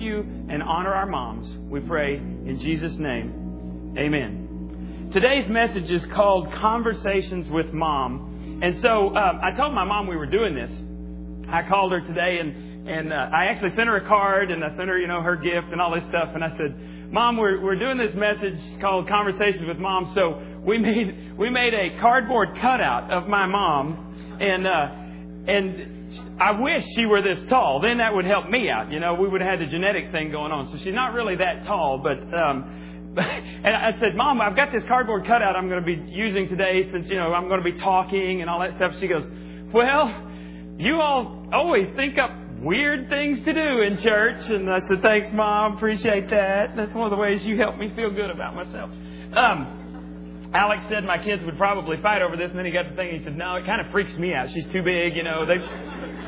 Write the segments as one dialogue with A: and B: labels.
A: you and honor our moms. We pray in Jesus' name. Amen. Today's message is called Conversations with Mom. And so uh, I told my mom we were doing this. I called her today and, and uh, I actually sent her a card and I sent her, you know, her gift and all this stuff. And I said, Mom, we're, we're doing this message called Conversations with Mom. So we made, we made a cardboard cutout of my mom and, uh, and I wish she were this tall. Then that would help me out. You know, we would have had the genetic thing going on. So she's not really that tall, but um, and I said, Mom, I've got this cardboard cutout I'm going to be using today since you know I'm going to be talking and all that stuff. She goes, Well, you all always think up weird things to do in church, and I said, Thanks, Mom, appreciate that. That's one of the ways you help me feel good about myself. Um, Alex said my kids would probably fight over this, and then he got to thinking. He said, "No, it kind of freaks me out. She's too big, you know. They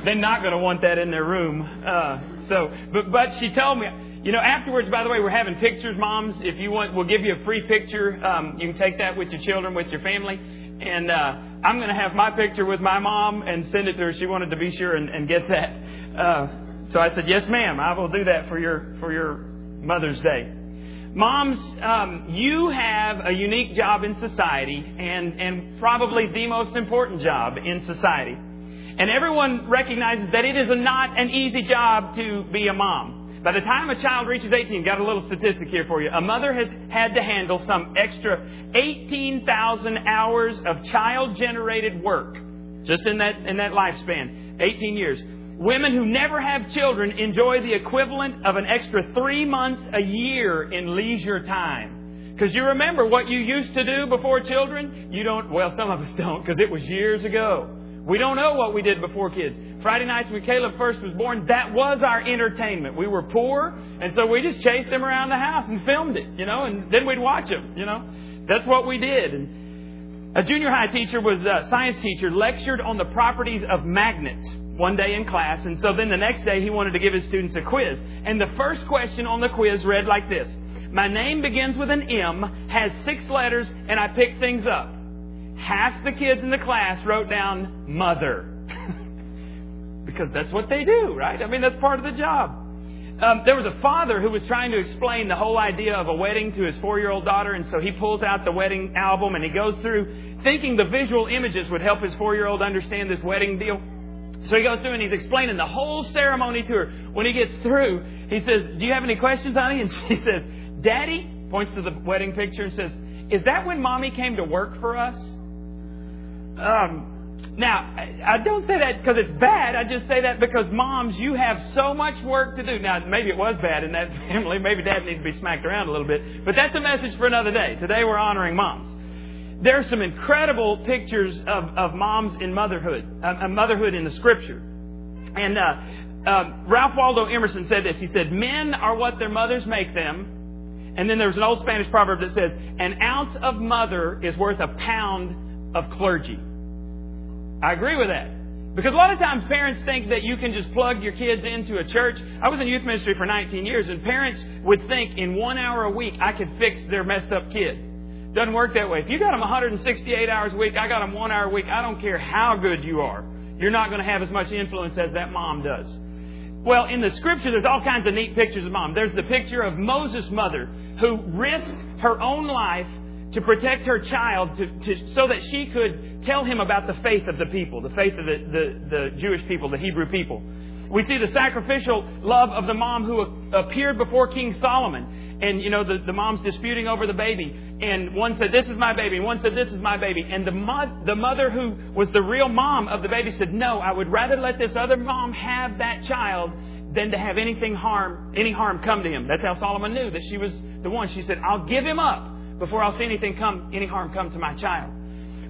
A: they're not going to want that in their room." Uh, so, but but she told me, you know, afterwards. By the way, we're having pictures, moms. If you want, we'll give you a free picture. Um, you can take that with your children, with your family, and uh, I'm going to have my picture with my mom and send it to her. She wanted to be sure and, and get that. Uh, so I said, "Yes, ma'am. I will do that for your for your Mother's Day." Moms, um, you have a unique job in society and, and probably the most important job in society. And everyone recognizes that it is not an easy job to be a mom. By the time a child reaches 18, got a little statistic here for you. A mother has had to handle some extra 18,000 hours of child generated work just in that, in that lifespan. 18 years. Women who never have children enjoy the equivalent of an extra three months a year in leisure time. Because you remember what you used to do before children? You don't, well, some of us don't because it was years ago. We don't know what we did before kids. Friday nights when Caleb first was born, that was our entertainment. We were poor, and so we just chased him around the house and filmed it, you know, and then we'd watch him, you know. That's what we did. And a junior high teacher was a science teacher, lectured on the properties of magnets one day in class. And so then the next day he wanted to give his students a quiz. And the first question on the quiz read like this. My name begins with an M, has six letters, and I pick things up. Half the kids in the class wrote down mother. because that's what they do, right? I mean, that's part of the job. Um, there was a father who was trying to explain the whole idea of a wedding to his four year old daughter, and so he pulls out the wedding album and he goes through thinking the visual images would help his four year old understand this wedding deal. So he goes through and he's explaining the whole ceremony to her. When he gets through, he says, Do you have any questions, honey? And she says, Daddy, points to the wedding picture and says, Is that when mommy came to work for us? Um, now, I don't say that because it's bad. I just say that because moms, you have so much work to do. Now, maybe it was bad in that family. Maybe dad needs to be smacked around a little bit. But that's a message for another day. Today we're honoring moms there are some incredible pictures of, of moms in motherhood, uh, motherhood in the scripture. And uh, uh, Ralph Waldo Emerson said this. He said, Men are what their mothers make them. And then there's an old Spanish proverb that says, An ounce of mother is worth a pound of clergy. I agree with that. Because a lot of times parents think that you can just plug your kids into a church. I was in youth ministry for 19 years, and parents would think in one hour a week I could fix their messed up kid. Doesn't work that way. If you got them 168 hours a week, I got them one hour a week. I don't care how good you are. You're not going to have as much influence as that mom does. Well, in the scripture, there's all kinds of neat pictures of mom. There's the picture of Moses' mother who risked her own life to protect her child to, to, so that she could tell him about the faith of the people, the faith of the, the, the Jewish people, the Hebrew people. We see the sacrificial love of the mom who appeared before King Solomon. And you know the, the mom's disputing over the baby. And one said this is my baby. And one said this is my baby. And the mo- the mother who was the real mom of the baby said no i would rather let this other mom have that child than to have anything harm any harm come to him. That's how solomon knew that she was the one. She said i'll give him up before i'll see anything come any harm come to my child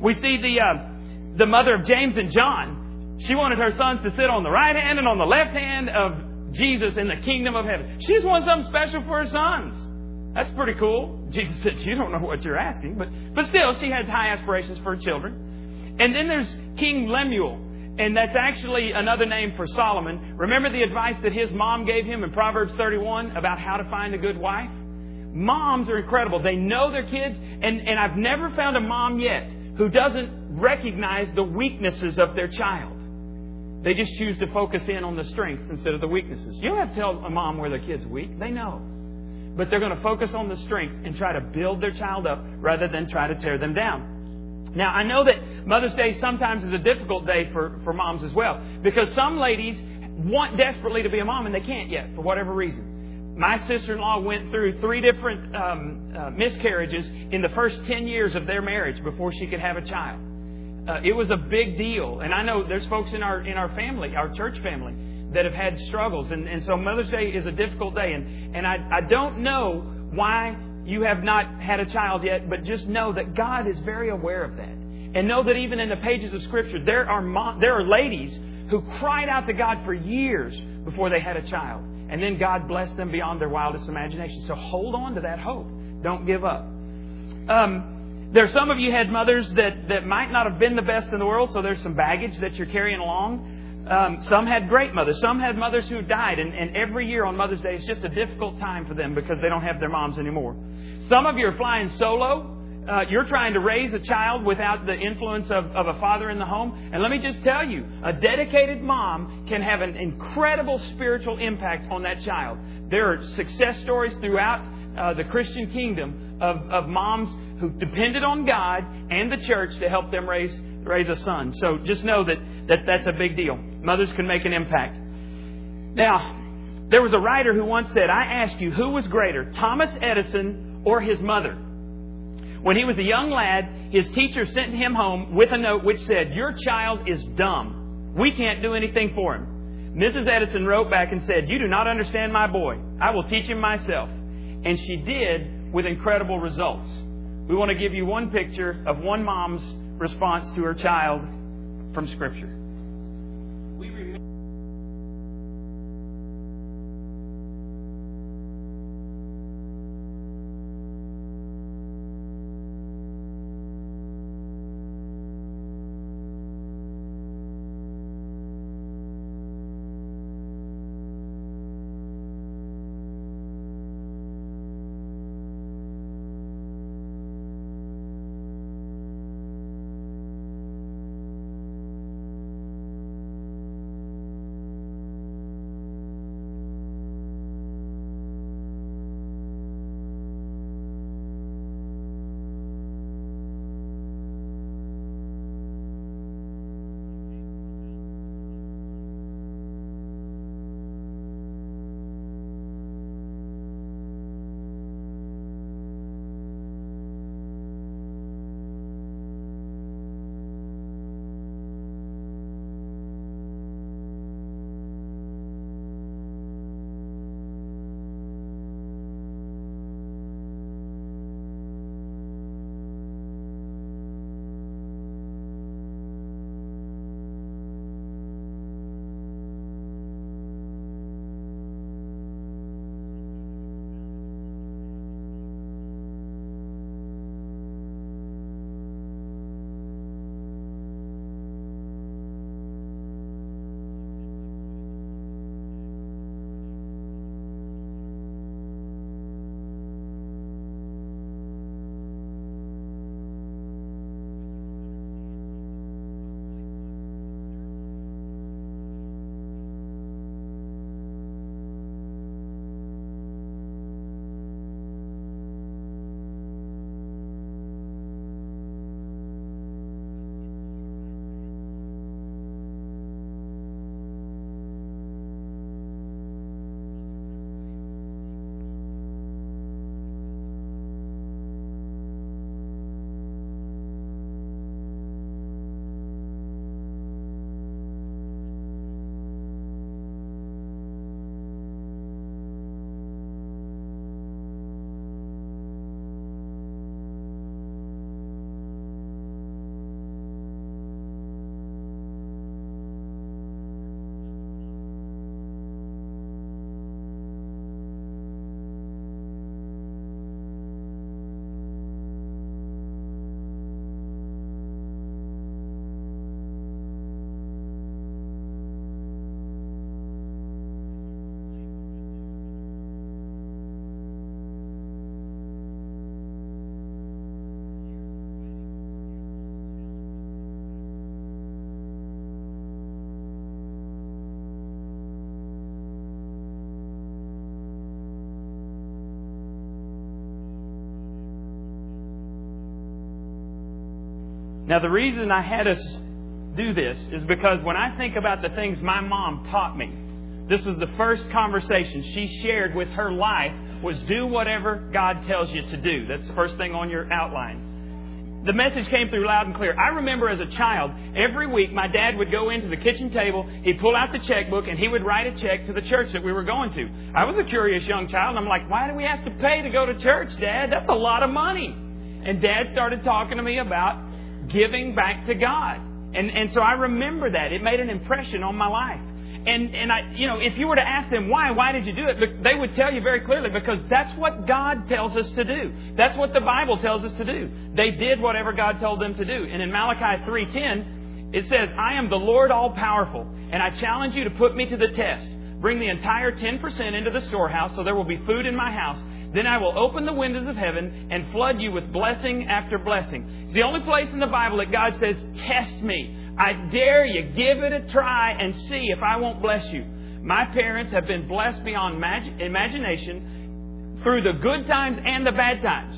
A: we see the uh, the mother of james and john she wanted her sons to sit on the right hand and on the left hand of Jesus in the kingdom of heaven. She just something special for her sons. That's pretty cool. Jesus said, You don't know what you're asking, but, but still, she had high aspirations for her children. And then there's King Lemuel, and that's actually another name for Solomon. Remember the advice that his mom gave him in Proverbs 31 about how to find a good wife? Moms are incredible. They know their kids, and, and I've never found a mom yet who doesn't recognize the weaknesses of their child. They just choose to focus in on the strengths instead of the weaknesses. You don't have to tell a mom where their kid's weak. They know. But they're going to focus on the strengths and try to build their child up rather than try to tear them down. Now, I know that Mother's Day sometimes is a difficult day for, for moms as well because some ladies want desperately to be a mom and they can't yet for whatever reason. My sister in law went through three different um, uh, miscarriages in the first 10 years of their marriage before she could have a child. Uh, it was a big deal. And I know there's folks in our, in our family, our church family, that have had struggles. And, and so Mother's Day is a difficult day. And, and I, I don't know why you have not had a child yet, but just know that God is very aware of that. And know that even in the pages of Scripture, there are, mom, there are ladies who cried out to God for years before they had a child. And then God blessed them beyond their wildest imagination. So hold on to that hope. Don't give up. Um, there are some of you had mothers that, that might not have been the best in the world, so there's some baggage that you're carrying along. Um, some had great mothers. Some had mothers who died, and, and every year on Mother's Day is just a difficult time for them because they don't have their moms anymore. Some of you are flying solo. Uh, you're trying to raise a child without the influence of, of a father in the home. And let me just tell you, a dedicated mom can have an incredible spiritual impact on that child. There are success stories throughout uh, the Christian kingdom of, of moms who depended on God and the church to help them raise, raise a son. So just know that, that that's a big deal. Mothers can make an impact. Now, there was a writer who once said, I ask you, who was greater, Thomas Edison or his mother? When he was a young lad, his teacher sent him home with a note which said, Your child is dumb. We can't do anything for him. Mrs. Edison wrote back and said, You do not understand my boy. I will teach him myself. And she did with incredible results. We want to give you one picture of one mom's response to her child from Scripture. Now, the reason I had us do this is because when I think about the things my mom taught me, this was the first conversation she shared with her life was do whatever God tells you to do. That's the first thing on your outline the message came through loud and clear. I remember as a child, every week my dad would go into the kitchen table, he'd pull out the checkbook, and he would write a check to the church that we were going to. I was a curious young child, and I'm like, why do we have to pay to go to church, Dad? That's a lot of money. And Dad started talking to me about giving back to God. And, and so I remember that. It made an impression on my life. And, and I, you know, if you were to ask them why, why did you do it? They would tell you very clearly because that's what God tells us to do. That's what the Bible tells us to do. They did whatever God told them to do. And in Malachi 3.10, it says, I am the Lord all powerful, and I challenge you to put me to the test. Bring the entire 10% into the storehouse so there will be food in my house. Then I will open the windows of heaven and flood you with blessing after blessing. It's the only place in the Bible that God says, test me. I dare you, give it a try and see if I won't bless you. My parents have been blessed beyond imagination through the good times and the bad times.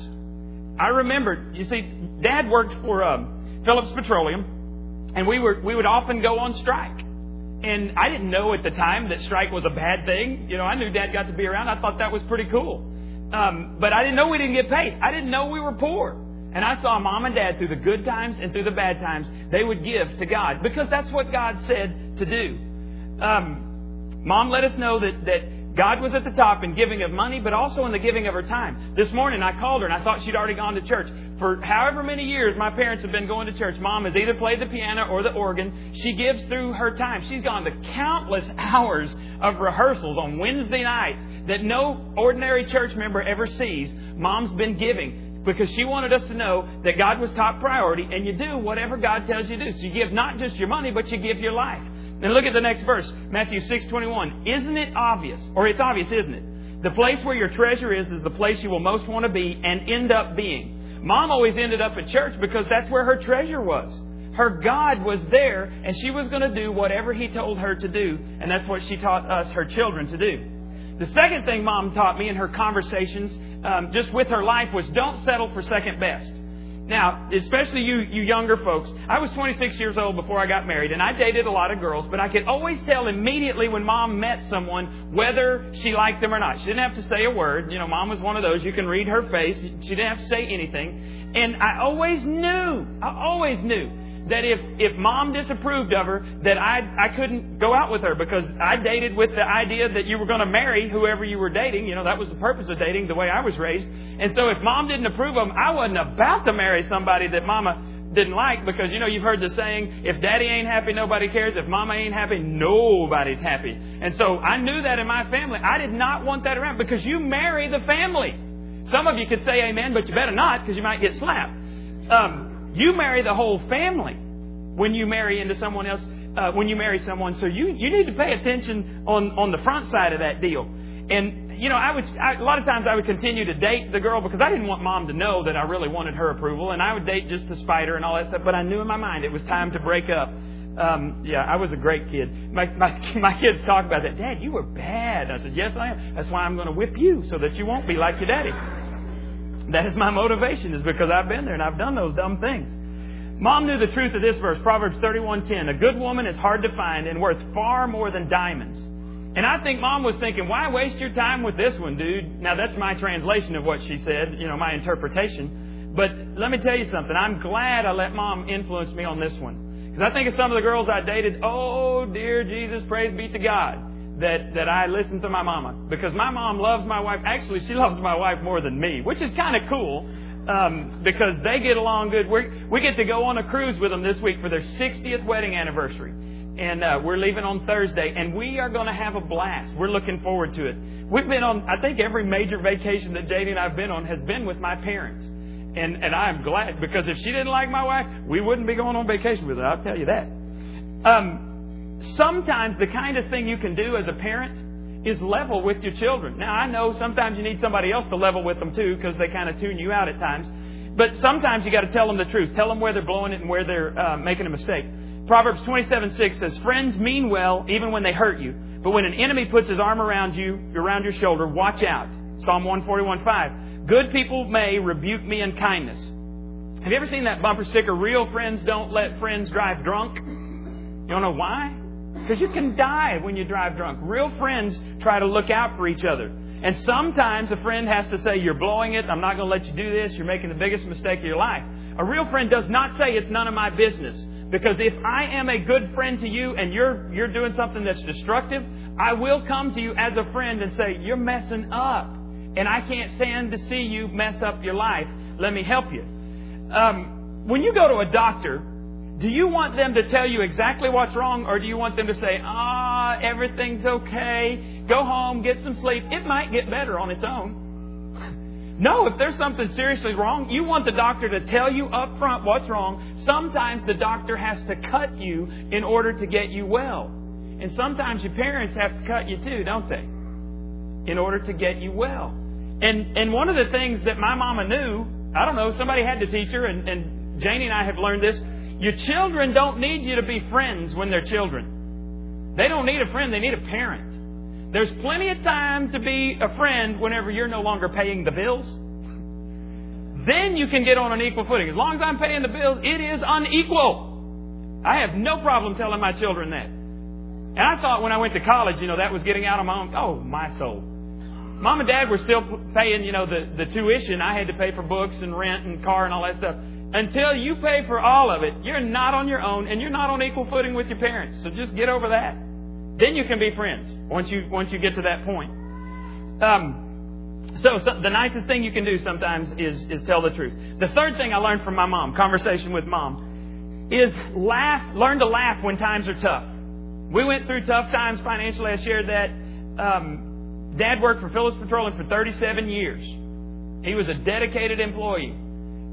A: I remember, you see, Dad worked for um, Phillips Petroleum, and we were we would often go on strike. And I didn't know at the time that strike was a bad thing. You know, I knew Dad got to be around. I thought that was pretty cool. Um, but I didn't know we didn't get paid. I didn't know we were poor. And I saw mom and dad through the good times and through the bad times, they would give to God because that's what God said to do. Um, mom let us know that, that God was at the top in giving of money, but also in the giving of her time. This morning I called her and I thought she'd already gone to church. For however many years my parents have been going to church, mom has either played the piano or the organ. She gives through her time. She's gone to countless hours of rehearsals on Wednesday nights that no ordinary church member ever sees. Mom's been giving because she wanted us to know that God was top priority and you do whatever God tells you to do. So you give not just your money, but you give your life. Then look at the next verse, Matthew 6:21. Isn't it obvious? Or it's obvious, isn't it? The place where your treasure is is the place you will most want to be and end up being. Mom always ended up at church because that's where her treasure was. Her God was there and she was going to do whatever he told her to do, and that's what she taught us her children to do. The second thing mom taught me in her conversations um, just with her life was don't settle for second best. Now, especially you, you younger folks, I was 26 years old before I got married, and I dated a lot of girls, but I could always tell immediately when mom met someone whether she liked them or not. She didn't have to say a word. You know, mom was one of those. You can read her face. She didn't have to say anything. And I always knew, I always knew that if, if mom disapproved of her, that I, I couldn't go out with her because I dated with the idea that you were going to marry whoever you were dating. You know, that was the purpose of dating, the way I was raised. And so if mom didn't approve of them, I wasn't about to marry somebody that mama didn't like because, you know, you've heard the saying, if daddy ain't happy, nobody cares. If mama ain't happy, nobody's happy. And so I knew that in my family. I did not want that around because you marry the family. Some of you could say amen, but you better not because you might get slapped. Um, you marry the whole family when you marry into someone else, uh, when you marry someone. So you, you need to pay attention on, on the front side of that deal. And, you know, I would, I, a lot of times I would continue to date the girl because I didn't want mom to know that I really wanted her approval. And I would date just to spite her and all that stuff. But I knew in my mind it was time to break up. Um, yeah, I was a great kid. My, my, my kids talk about that. Dad, you were bad. I said, yes, I am. That's why I'm going to whip you so that you won't be like your daddy. That is my motivation, is because I've been there and I've done those dumb things. Mom knew the truth of this verse, Proverbs 31:10. A good woman is hard to find and worth far more than diamonds. And I think mom was thinking, why waste your time with this one, dude? Now that's my translation of what she said, you know, my interpretation. But let me tell you something. I'm glad I let mom influence me on this one. Because I think of some of the girls I dated, oh dear Jesus, praise be to God that, that I listened to my mama. Because my mom loves my wife. Actually, she loves my wife more than me, which is kind of cool. Um, because they get along good. we we get to go on a cruise with them this week for their 60th wedding anniversary. And uh, we're leaving on Thursday, and we are going to have a blast. We're looking forward to it. We've been on, I think every major vacation that JD and I have been on has been with my parents. And, and I'm glad, because if she didn't like my wife, we wouldn't be going on vacation with her, I'll tell you that. Um, sometimes the kindest thing you can do as a parent is level with your children. Now, I know sometimes you need somebody else to level with them too because they kind of tune you out at times. But sometimes you got to tell them the truth. Tell them where they're blowing it and where they're uh, making a mistake. Proverbs 27 6 says, Friends mean well even when they hurt you. But when an enemy puts his arm around you, around your shoulder, watch out. Psalm 141 5. Good people may rebuke me in kindness. Have you ever seen that bumper sticker, real friends don't let friends drive drunk? You don't know why? Because you can die when you drive drunk. Real friends try to look out for each other. And sometimes a friend has to say, You're blowing it. I'm not going to let you do this. You're making the biggest mistake of your life. A real friend does not say it's none of my business. Because if I am a good friend to you and you're, you're doing something that's destructive, I will come to you as a friend and say, You're messing up. And I can't stand to see you mess up your life. Let me help you. Um, when you go to a doctor, do you want them to tell you exactly what's wrong, or do you want them to say, ah, everything's okay, go home, get some sleep? It might get better on its own. No, if there's something seriously wrong, you want the doctor to tell you up front what's wrong. Sometimes the doctor has to cut you in order to get you well. And sometimes your parents have to cut you too, don't they? In order to get you well. And and one of the things that my mama knew, I don't know, somebody had to teach her, and, and Janie and I have learned this your children don't need you to be friends when they're children. They don't need a friend, they need a parent. There's plenty of time to be a friend whenever you're no longer paying the bills. Then you can get on an equal footing. As long as I'm paying the bills, it is unequal. I have no problem telling my children that. And I thought when I went to college, you know, that was getting out of my own. Oh, my soul. Mom and dad were still paying, you know, the, the tuition. I had to pay for books and rent and car and all that stuff. Until you pay for all of it, you're not on your own and you're not on equal footing with your parents. So just get over that. Then you can be friends once you once you get to that point. Um, so, so the nicest thing you can do sometimes is is tell the truth. The third thing I learned from my mom, conversation with mom, is laugh. Learn to laugh when times are tough. We went through tough times financially. I shared that. Um, Dad worked for Phillips Petroleum for 37 years. He was a dedicated employee.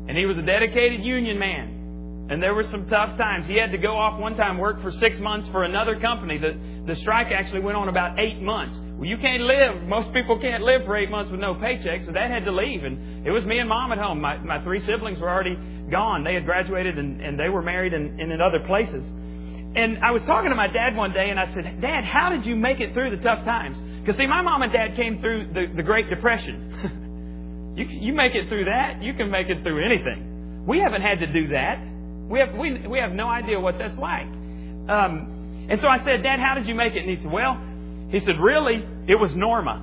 A: And he was a dedicated union man. And there were some tough times. He had to go off one time, work for six months for another company. The, the strike actually went on about eight months. Well, you can't live. Most people can't live for eight months with no paycheck, so Dad had to leave. And it was me and Mom at home. My, my three siblings were already gone. They had graduated and, and they were married and, and in other places. And I was talking to my dad one day and I said, Dad, how did you make it through the tough times? Because see, my mom and dad came through the, the Great Depression. You, you make it through that, you can make it through anything. We haven't had to do that. We have, we, we have no idea what that's like. Um, and so I said, Dad, how did you make it? And he said, Well, he said, Really, it was Norma.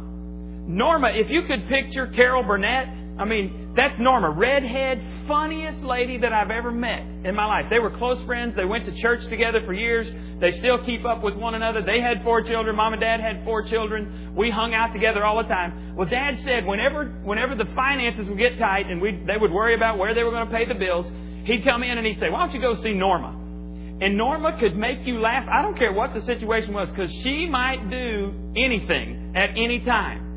A: Norma, if you could picture Carol Burnett, I mean, that's Norma, redhead, funniest lady that I've ever met in my life. They were close friends. They went to church together for years. They still keep up with one another. They had four children. Mom and dad had four children. We hung out together all the time. Well, dad said whenever, whenever the finances would get tight and we, they would worry about where they were going to pay the bills, he'd come in and he'd say, why don't you go see Norma? And Norma could make you laugh. I don't care what the situation was because she might do anything at any time.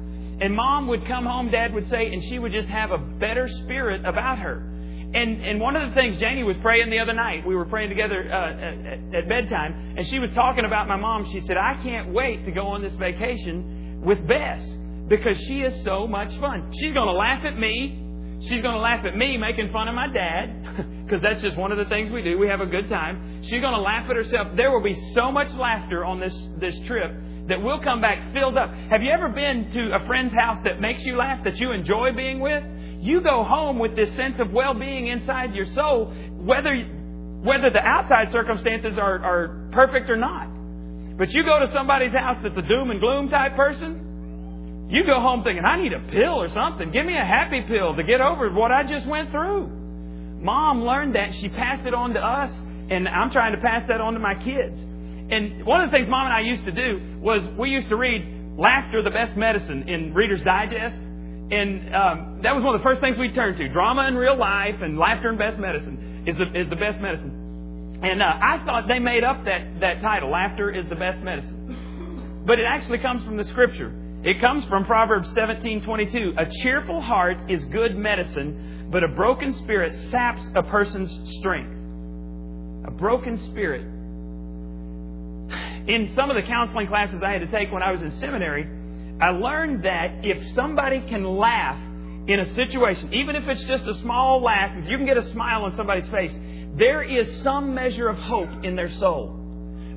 A: And mom would come home, dad would say, and she would just have a better spirit about her. And, and one of the things Janie was praying the other night, we were praying together uh, at, at bedtime, and she was talking about my mom. She said, I can't wait to go on this vacation with Bess because she is so much fun. She's going to laugh at me. She's going to laugh at me making fun of my dad because that's just one of the things we do. We have a good time. She's going to laugh at herself. There will be so much laughter on this, this trip that we'll come back filled up. Have you ever been to a friend's house that makes you laugh, that you enjoy being with? you go home with this sense of well-being inside your soul, whether whether the outside circumstances are, are perfect or not. But you go to somebody's house that's a doom and gloom type person, you go home thinking, I need a pill or something. Give me a happy pill to get over what I just went through. Mom learned that. She passed it on to us, and I'm trying to pass that on to my kids. And one of the things Mom and I used to do was we used to read Laughter, the Best Medicine in Reader's Digest. And um, that was one of the first things we turned to. Drama in real life and laughter and best medicine is the, is the best medicine. And uh, I thought they made up that, that title, Laughter is the Best Medicine. But it actually comes from the Scripture. It comes from Proverbs 17:22. A cheerful heart is good medicine, but a broken spirit saps a person's strength. A broken spirit. In some of the counseling classes I had to take when I was in seminary, I learned that if somebody can laugh in a situation, even if it's just a small laugh, if you can get a smile on somebody's face, there is some measure of hope in their soul.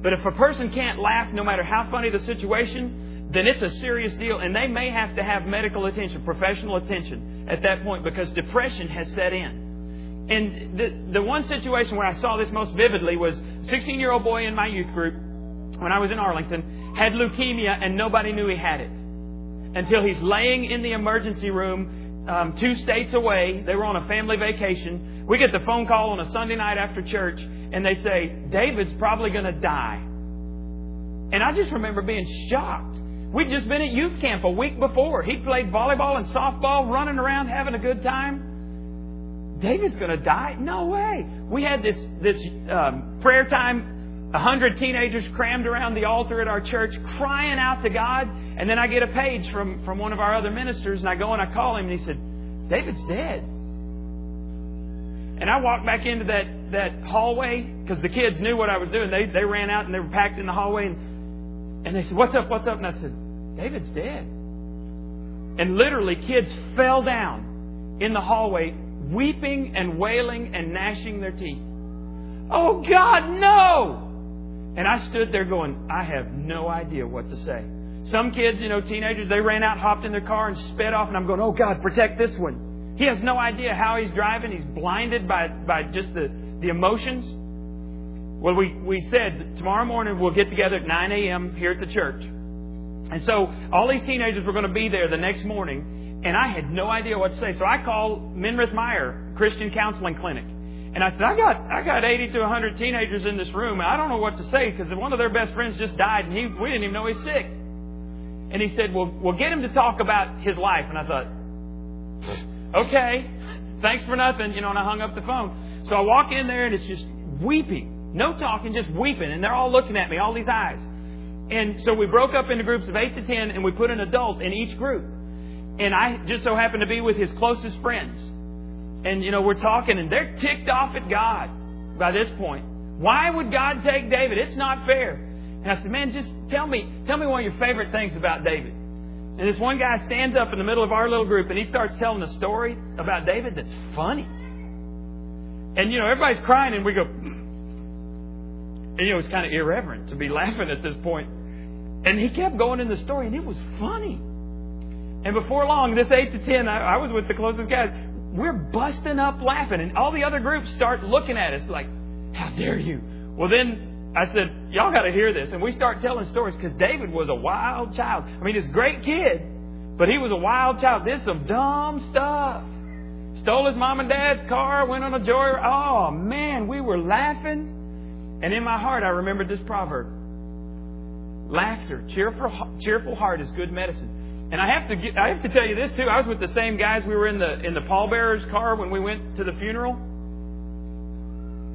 A: But if a person can't laugh no matter how funny the situation, then it's a serious deal and they may have to have medical attention, professional attention at that point because depression has set in. And the, the one situation where I saw this most vividly was 16 year old boy in my youth group when I was in Arlington had leukemia and nobody knew he had it until he's laying in the emergency room um, two states away. They were on a family vacation. We get the phone call on a Sunday night after church and they say, David's probably going to die. And I just remember being shocked. We'd just been at youth camp a week before. He played volleyball and softball, running around having a good time. David's going to die? No way. We had this this um, prayer time. A hundred teenagers crammed around the altar at our church, crying out to God. And then I get a page from from one of our other ministers, and I go and I call him, and he said, "David's dead." And I walked back into that that hallway because the kids knew what I was doing. They they ran out and they were packed in the hallway, and and they said, "What's up? What's up?" And I said, "David's dead." And literally, kids fell down in the hallway weeping and wailing and gnashing their teeth. Oh God, no! And I stood there going, I have no idea what to say. Some kids, you know, teenagers, they ran out, hopped in their car, and sped off, and I'm going, oh God, protect this one. He has no idea how he's driving. He's blinded by, by just the, the emotions. Well, we, we said tomorrow morning we'll get together at 9 a.m. here at the church. And so all these teenagers were going to be there the next morning and I had no idea what to say. So I called Minirth Meier Christian Counseling Clinic. And I said, I got, I got 80 to 100 teenagers in this room. And I don't know what to say because one of their best friends just died and he, we didn't even know he's sick. And he said, well, we'll get him to talk about his life. And I thought, okay, thanks for nothing. You know, and I hung up the phone. So I walk in there and it's just weeping. No talking, just weeping. And they're all looking at me, all these eyes. And so we broke up into groups of 8 to 10 and we put an adult in each group. And I just so happened to be with his closest friends. And, you know, we're talking and they're ticked off at God by this point. Why would God take David? It's not fair. And I said, man, just tell me, tell me one of your favorite things about David. And this one guy stands up in the middle of our little group and he starts telling a story about David that's funny. And, you know, everybody's crying and we go, and, you know, it's kind of irreverent to be laughing at this point. And he kept going in the story and it was funny. And before long, this 8 to 10, I, I was with the closest guys. We're busting up laughing. And all the other groups start looking at us like, how dare you? Well, then I said, y'all got to hear this. And we start telling stories because David was a wild child. I mean, he's a great kid, but he was a wild child. Did some dumb stuff. Stole his mom and dad's car, went on a joy. Oh, man, we were laughing. And in my heart, I remembered this proverb. Laughter, cheerful, cheerful heart is good medicine. And I have to get, I have to tell you this too. I was with the same guys. We were in the in the pallbearer's car when we went to the funeral.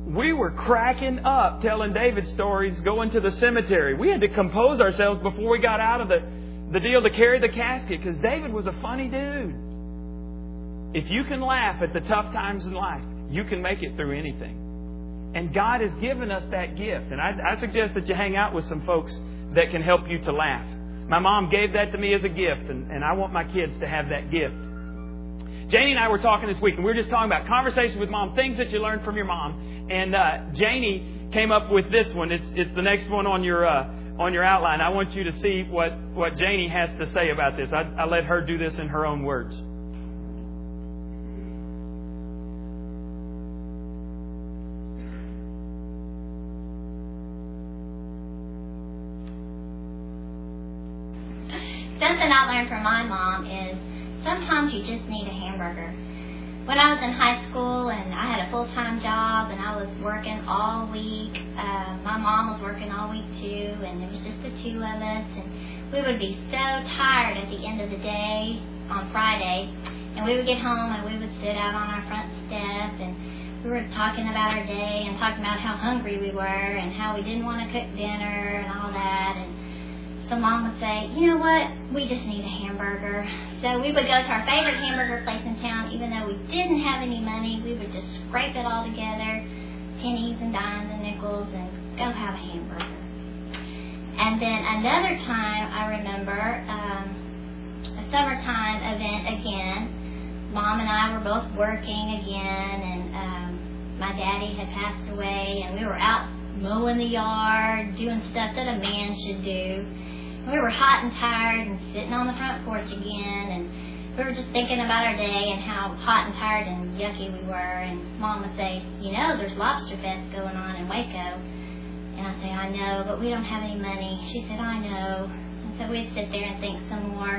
A: We were cracking up telling David stories going to the cemetery. We had to compose ourselves before we got out of the the deal to carry the casket because David was a funny dude. If you can laugh at the tough times in life, you can make it through anything. And God has given us that gift. And I, I suggest that you hang out with some folks that can help you to laugh. My mom gave that to me as a gift, and, and I want my kids to have that gift. Janie and I were talking this week, and we were just talking about conversations with mom, things that you learned from your mom. And uh, Janie came up with this one. It's it's the next one on your uh, on your outline. I want you to see what what Janie has to say about this. I, I let her do this in her own words.
B: Something I learned from my mom is sometimes you just need a hamburger. When I was in high school and I had a full time job and I was working all week, uh, my mom was working all week too, and it was just the two of us, and we would be so tired at the end of the day on Friday, and we would get home and we would sit out on our front step and we were talking about our day and talking about how hungry we were and how we didn't want to cook dinner and all that and so mom would say, you know what, we just need a hamburger. So we would go to our favorite hamburger place in town, even though we didn't have any money. We would just scrape it all together, pennies and dimes and nickels, and go have a hamburger. And then another time, I remember um, a summertime event again. Mom and I were both working again, and um, my daddy had passed away, and we were out mowing the yard, doing stuff that a man should do we were hot and tired and sitting on the front porch again and we we were just thinking about our day and how hot and tired and yucky we were. And mom would say, you know, there's lobster fest going on in Waco. And I'd say, I know, but we don't have any money. She said, I know. And so we'd sit there and think some more.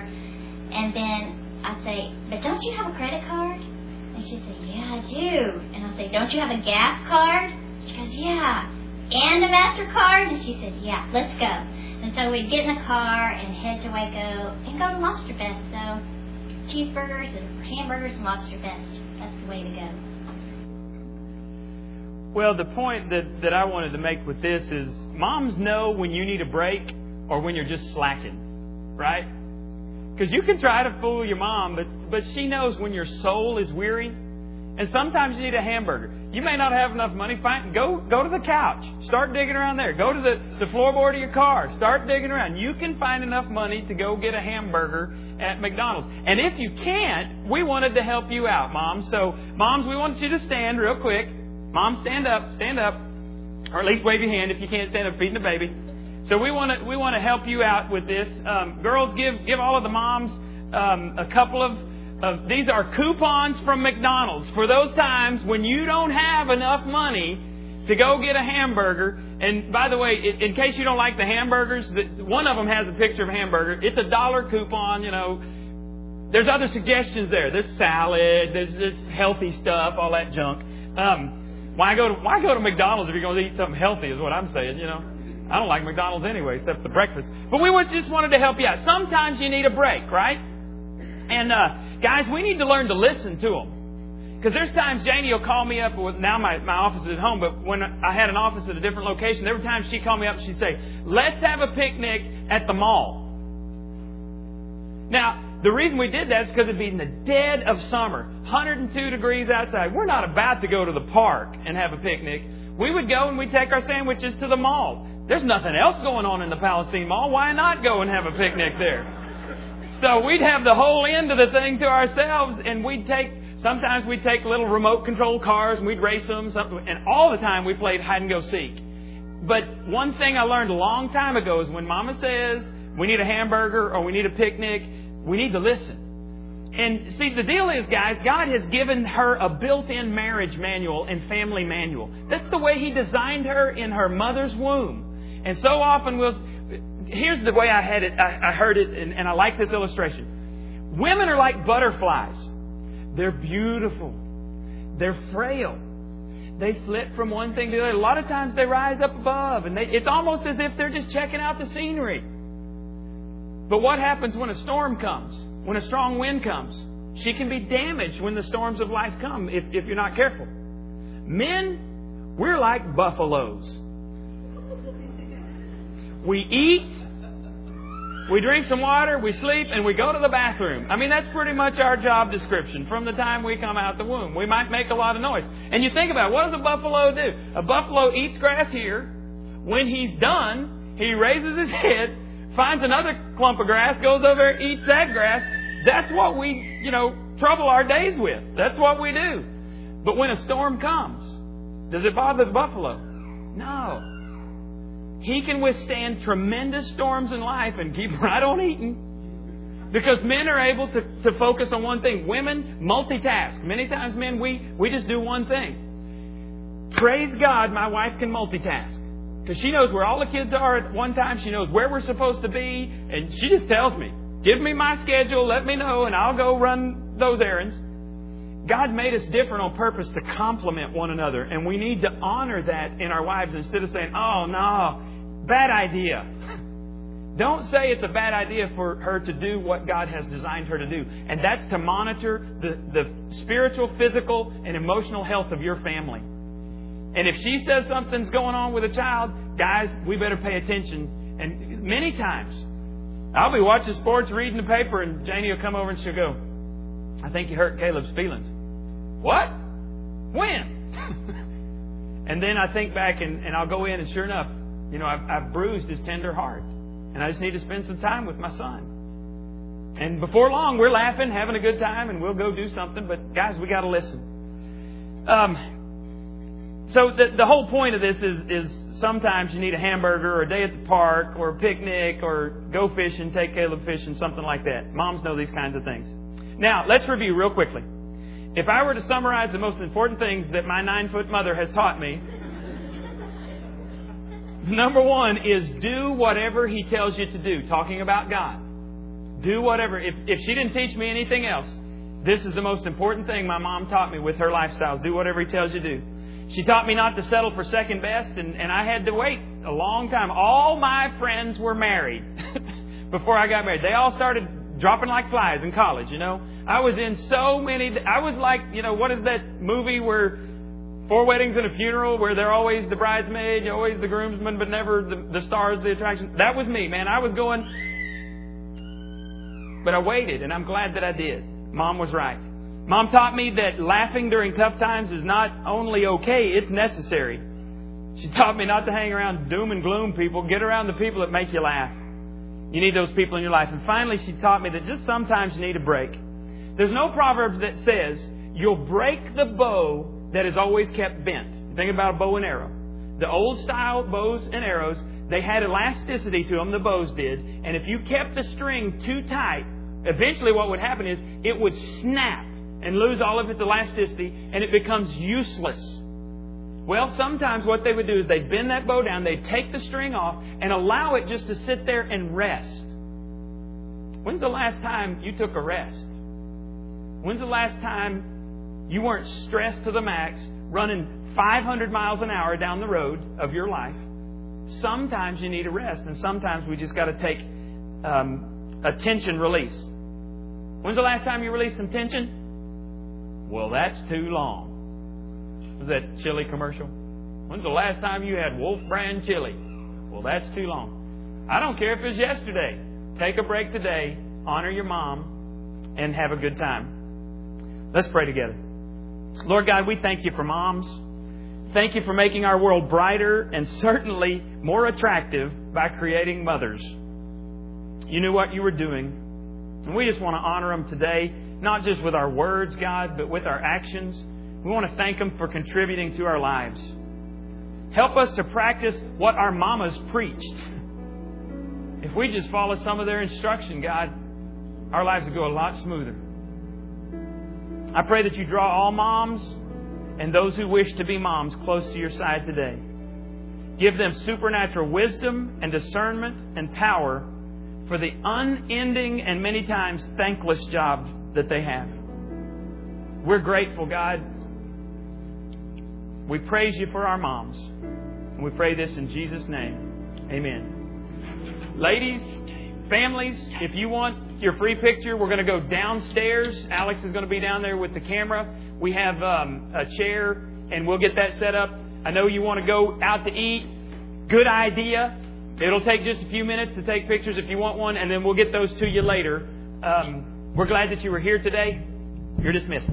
B: And then I'd say, but don't you have a credit card? And she'd say, yeah, I do. And I'd say, don't you have a gas card? She goes, yeah. And a MasterCard? And she said, yeah, let's go. And so we'd get in the car and head to Waco and go to Lobster Fest. So cheeseburgers and hamburgers and Lobster Fest. That's the way to go.
A: Well, the point that, that I wanted to make with this is moms know when you need a break or when you're just slacking, right? Because you can try to fool your mom, but, but she knows when your soul is weary and sometimes you need a hamburger. You may not have enough money. Find, go, go to the couch. Start digging around there. Go to the, the floorboard of your car. Start digging around. You can find enough money to go get a hamburger at McDonald's. And if you can't, we wanted to help you out, moms. So, moms, we want you to stand real quick. Mom, stand up. Stand up. Or at least wave your hand if you can't stand up feeding the baby. So we want to we want to help you out with this. Um, girls, give give all of the moms um, a couple of of these are coupons from McDonald's for those times when you don't have enough money to go get a hamburger. And by the way, in case you don't like the hamburgers, one of them has a picture of a hamburger. It's a dollar coupon, you know. There's other suggestions there. There's salad, there's this healthy stuff, all that junk. Um, why go to why go to McDonald's if you're going to eat something healthy? Is what I'm saying. You know, I don't like McDonald's anyway, except the breakfast. But we just wanted to help you out. Sometimes you need a break, right? And uh, Guys, we need to learn to listen to them. Because there's times Janie will call me up. With, now my, my office is at home, but when I had an office at a different location, every time she'd call me up she'd say, let's have a picnic at the mall. Now, the reason we did that is because it'd be in the dead of summer, 102 degrees outside. We're not about to go to the park and have a picnic. We would go and we'd take our sandwiches to the mall. There's nothing else going on in the Palestine Mall. Why not go and have a picnic there? So we'd have the whole end of the thing to ourselves, and we'd take, sometimes we'd take little remote control cars and we'd race them, and all the time we played hide and go seek. But one thing I learned a long time ago is when Mama says we need a hamburger or we need a picnic, we need to listen. And see, the deal is, guys, God has given her a built-in marriage manual and family manual. That's the way He designed her in her mother's womb. And so often we'll, here's the way I had it. I, I heard it, and, and I like this illustration. Women are like butterflies. They're beautiful. They're frail. They flit from one thing to the other. A lot of times they rise up above, and they, it's almost as if they're just checking out the scenery. But what happens when a storm comes? When a strong wind comes? She can be damaged when the storms of life come if, if you're not careful. Men, we're like buffaloes. We eat, we drink some water, we sleep, and we go to the bathroom. I mean, that's pretty much our job description from the time we come out the womb. We might make a lot of noise. And you think about it, what does a buffalo do? A buffalo eats grass here. When he's done, he raises his head, finds another clump of grass, goes over eats that grass. That's what we, you know, trouble our days with. That's what we do. But when a storm comes, does it bother the buffalo? No. He can withstand tremendous storms in life and keep right on eating. Because men are able to, to focus on one thing. Women multitask. Many times men, we, we just do one thing. Praise God, my wife can multitask. Because she knows where all the kids are at one time. She knows where we're supposed to be. And she just tells me, give me my schedule, let me know, and I'll go run those errands. God made us different on purpose to complement one another. And we need to honor that in our wives instead of saying, oh, no, Bad idea. Don't say it's a bad idea for her to do what God has designed her to do. And that's to monitor the, the spiritual, physical, and emotional health of your family. And if she says something's going on with a child, guys, we better pay attention. And many times, I'll be watching sports, reading the paper, and Janie will come over and she'll go, I think you hurt Caleb's feelings. What? When? and then I think back and, and I'll go in, and sure enough, you know, I've, I've bruised his tender heart. And I just need to spend some time with my son. And before long, we're laughing, having a good time, and we'll go do something. But guys, we got to listen. Um, so the, the whole point of this is, is sometimes you need a hamburger or a day at the park or a picnic or go fishing, take Caleb fishing, something like that. Moms know these kinds of things. Now, let's review real quickly. If I were to summarize the most important things that my nine foot mother has taught me, number one is do whatever He tells you to do, talking about God. Do whatever. If, if she didn't teach me anything else, this is the most important thing my mom taught me with her lifestyles. Do whatever He tells you to do. She taught me not to settle for second best, and, and I had to wait a long time. All my friends were married before I got married. They all started dropping like flies in college, you know. I was in so many. I was like, you know, what is that movie where four weddings and a funeral where they're always the bridesmaid, always the groomsman, but never the, the stars, the attraction. That was me, man. I was going, but I waited, and I'm glad that I did. Mom was right. Mom taught me that laughing during tough times is not only okay, it's necessary. She taught me not to hang around doom and gloom people. Get around the people that make you laugh. You need those people in your life. And finally, she taught me that just sometimes you need a break. There's no proverb that says you'll break the bow that is always kept bent. Think about a bow and arrow. The old style bows and arrows, they had elasticity to them, the bows did. And if you kept the string too tight, eventually what would happen is it would snap and lose all of its elasticity and it becomes useless. Well, sometimes what they would do is they'd bend that bow down, they'd take the string off, and allow it just to sit there and rest. When's the last time you took a rest? When's the last time you weren't stressed to the max, running 500 miles an hour down the road of your life? Sometimes you need a rest, and sometimes we just got to take um, a tension release. When's the last time you released some tension? Well, that's too long. Was that chili commercial? When's the last time you had Wolf brand chili? Well, that's too long. I don't care if it's yesterday. Take a break today, honor your mom, and have a good time. Let's pray together. Lord God, we thank you for moms. Thank you for making our world brighter and certainly more attractive by creating mothers. You knew what you were doing. And we just want to honor them today, not just with our words, God, but with our actions. We want to thank them for contributing to our lives. Help us to practice what our mamas preached. If we just follow some of their instruction, God, our lives would go a lot smoother. I pray that you draw all moms and those who wish to be moms close to your side today. Give them supernatural wisdom and discernment and power for the unending and many times thankless job that they have. We're grateful, God. We praise you for our moms. And we pray this in Jesus' name. Amen. Ladies, families, if you want your free picture, we're going to go downstairs. Alex is going to be down there with the camera. We have um, a chair, and we'll get that set up. I know you want to go out to eat. Good idea. It'll take just a few minutes to take pictures if you want one, and then we'll get those to you later. Um, we're glad that you were here today. You're dismissed.